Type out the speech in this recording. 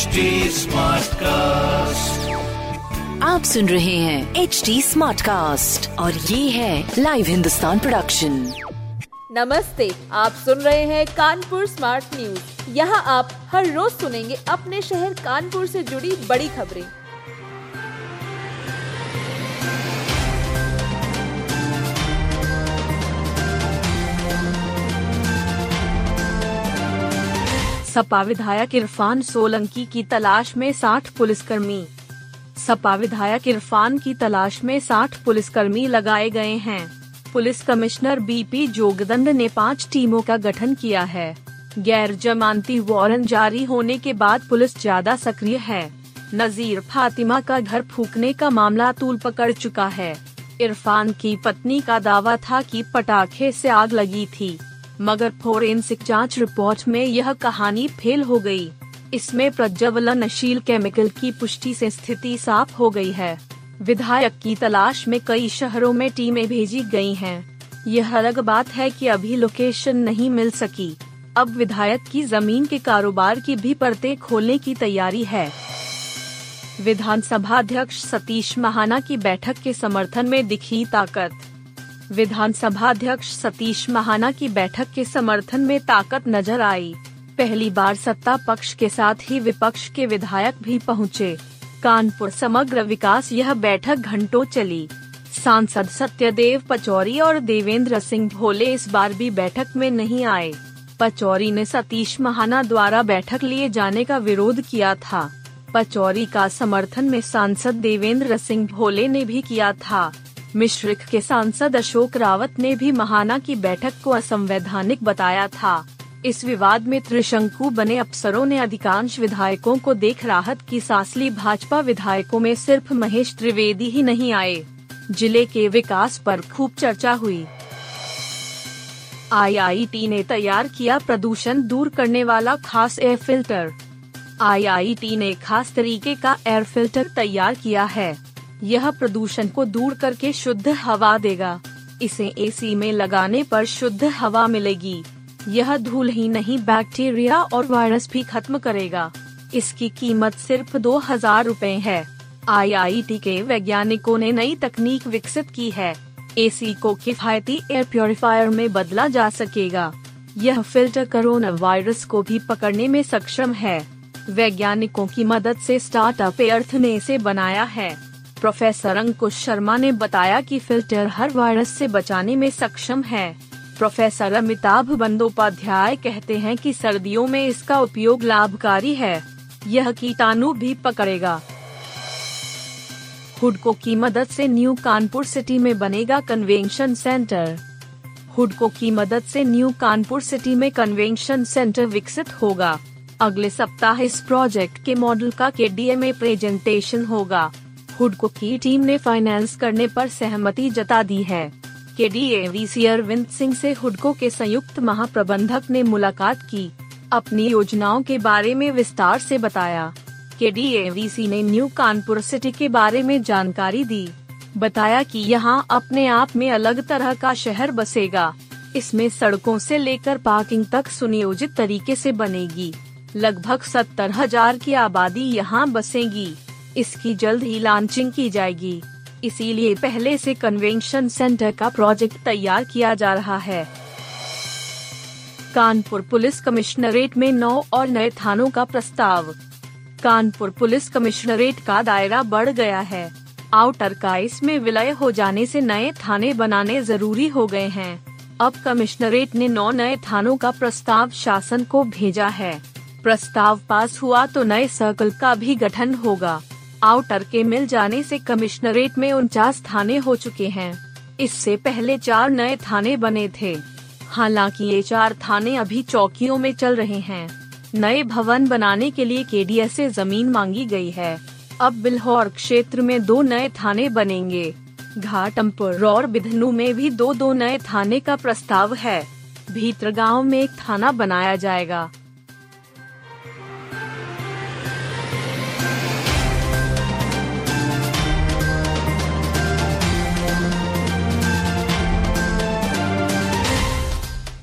HD smart cast आप सुन रहे हैं एच डी स्मार्ट कास्ट और ये है लाइव हिंदुस्तान प्रोडक्शन नमस्ते आप सुन रहे हैं कानपुर स्मार्ट न्यूज़ यहाँ आप हर रोज सुनेंगे अपने शहर कानपुर से जुड़ी बड़ी खबरें। सपा विधायक इरफान सोलंकी की तलाश में 60 पुलिसकर्मी। सपा विधायक इरफान की तलाश में 60 पुलिसकर्मी लगाए गए हैं। पुलिस कमिश्नर बीपी जोगदंड ने पाँच टीमों का गठन किया है। गैर जमानती वारंट जारी होने के बाद पुलिस ज़्यादा सक्रिय है। नजीर फातिमा का घर फूकने का मामला तूल पकड़ चुका है। इरफान की पत्नी का दावा था कि पटाखे से आग लगी थी। मगर फोरेंसिक जाँच रिपोर्ट में यह कहानी फेल हो गई। इसमें प्रज्वलनशील केमिकल की पुष्टि से स्थिति साफ़ हो गई है विधायक की तलाश में कई शहरों में टीमें भेजी गई हैं। यह अलग बात है कि अभी लोकेशन नहीं मिल सकी अब विधायक की ज़मीन के कारोबार की भी परतें खोलने की तैयारी है विधानसभा अध्यक्ष सतीश महाना की बैठक के समर्थन में दिखी ताकत विधानसभा अध्यक्ष सतीश महाना की बैठक के समर्थन में ताकत नज़र आई। पहली बार सत्ता पक्ष के साथ ही विपक्ष के विधायक भी पहुँचे। कानपुर समग्र विकास यह बैठक घंटों चली। सांसद सत्यदेव पचौरी और देवेंद्र सिंह भोले इस बार भी बैठक में नहीं आए। पचौरी ने सतीश महाना द्वारा बैठक लिए जाने का विरोध किया था। पचौरी का समर्थन में सांसद देवेंद्र सिंह भोले ने भी किया था। मिश्रिक के सांसद अशोक रावत ने भी महाना की बैठक को असंवैधानिक बताया था। इस विवाद में त्रिशंकु बने अफसरों ने अधिकांश विधायकों को देख राहत की सांस ली। भाजपा विधायकों में सिर्फ़ महेश त्रिवेदी ही नहीं आए। ज़िले के विकास पर खूब चर्चा हुई। आईआईटी ने तैयार किया प्रदूषण दूर करने वाला खास एयर फ़िल्टर। आईआईटी ने खास तरीके का एयर फ़िल्टर तैयार किया है। यह प्रदूषण को दूर करके शुद्ध हवा देगा। इसे एसी में लगाने पर शुद्ध हवा मिलेगी। यह धूल ही नहीं, बैक्टीरिया और वायरस भी खत्म करेगा। इसकी कीमत सिर्फ़ दो हज़ार रूपए है। आईआईटी के वैज्ञानिकों ने नई तकनीक विकसित की है। एसी को किफायती एयर प्योरीफायर में बदला जा सकेगा। यह फ़िल्टर कोरोना वायरस को भी पकड़ने में सक्षम है। वैज्ञानिकों की मदद से स्टार्टअप एर्थ ने इसे बनाया है। प्रोफेसर अंकुश शर्मा ने बताया कि फ़िल्टर हर वायरस से बचाने में सक्षम है। प्रोफेसर अमिताभ बंदोपाध्याय कहते हैं कि सर्दियों में इसका उपयोग लाभकारी है। यह कीटाणु भी पकड़ेगा। हुडको की मदद से न्यू कानपुर सिटी में बनेगा कन्वेंशन सेंटर। हुडको की मदद से न्यू कानपुर सिटी में कन्वेंशन सेंटर विकसित होगा। अगले सप्ताह इस प्रोजेक्ट के मॉडल का के में प्रेजेंटेशन होगा। हुडको की टीम ने फाइनेंस करने पर सहमति जता दी है। के डी एवीसी अरविंद सिंह से हुडको के संयुक्त महाप्रबंधक ने मुलाकात की। अपनी योजनाओं के बारे में विस्तार से बताया। K D A V C ने न्यू कानपुर सिटी के बारे में जानकारी दी। बताया कि यहाँ अपने आप में अलग तरह का शहर बसेगा। इसमें सड़कों से लेकर पार्किंग तक सुनियोजित तरीके से बनेगी। लगभग सत्तर हज़ार की आबादी यहाँ बसेगी। इसकी जल्द ही लॉन्चिंग की जाएगी। इसीलिए पहले से कन्वेंशन सेंटर का प्रोजेक्ट तैयार किया जा रहा है। कानपुर पुलिस कमिश्नरेट में नौ और नए थानों का प्रस्ताव। कानपुर पुलिस कमिश्नरेट का दायरा बढ़ गया है। आउटर का इसमें विलय हो जाने से नए थाने बनाने ज़रूरी हो गए हैं। अब कमिश्नरेट ने नौ नए थानों का प्रस्ताव शासन को भेजा है। प्रस्ताव पास हुआ तो नए सर्कल का भी गठन होगा। आउटर के मिल जाने से कमिश्नरेट में उनचास थाने हो चुके हैं। इससे पहले चार नए थाने बने थे। हालाँकि ये चार थाने अभी चौकियों में चल रहे हैं। नए भवन बनाने के लिए के से ज़मीन मांगी गई है। अब बिल्हौर क्षेत्र में दो नए थाने बनेंगे। घाटमपुर और बिधनू में भी दो दो नए थाने का प्रस्ताव है। भीतर गाँव में एक थाना बनाया जाएगा।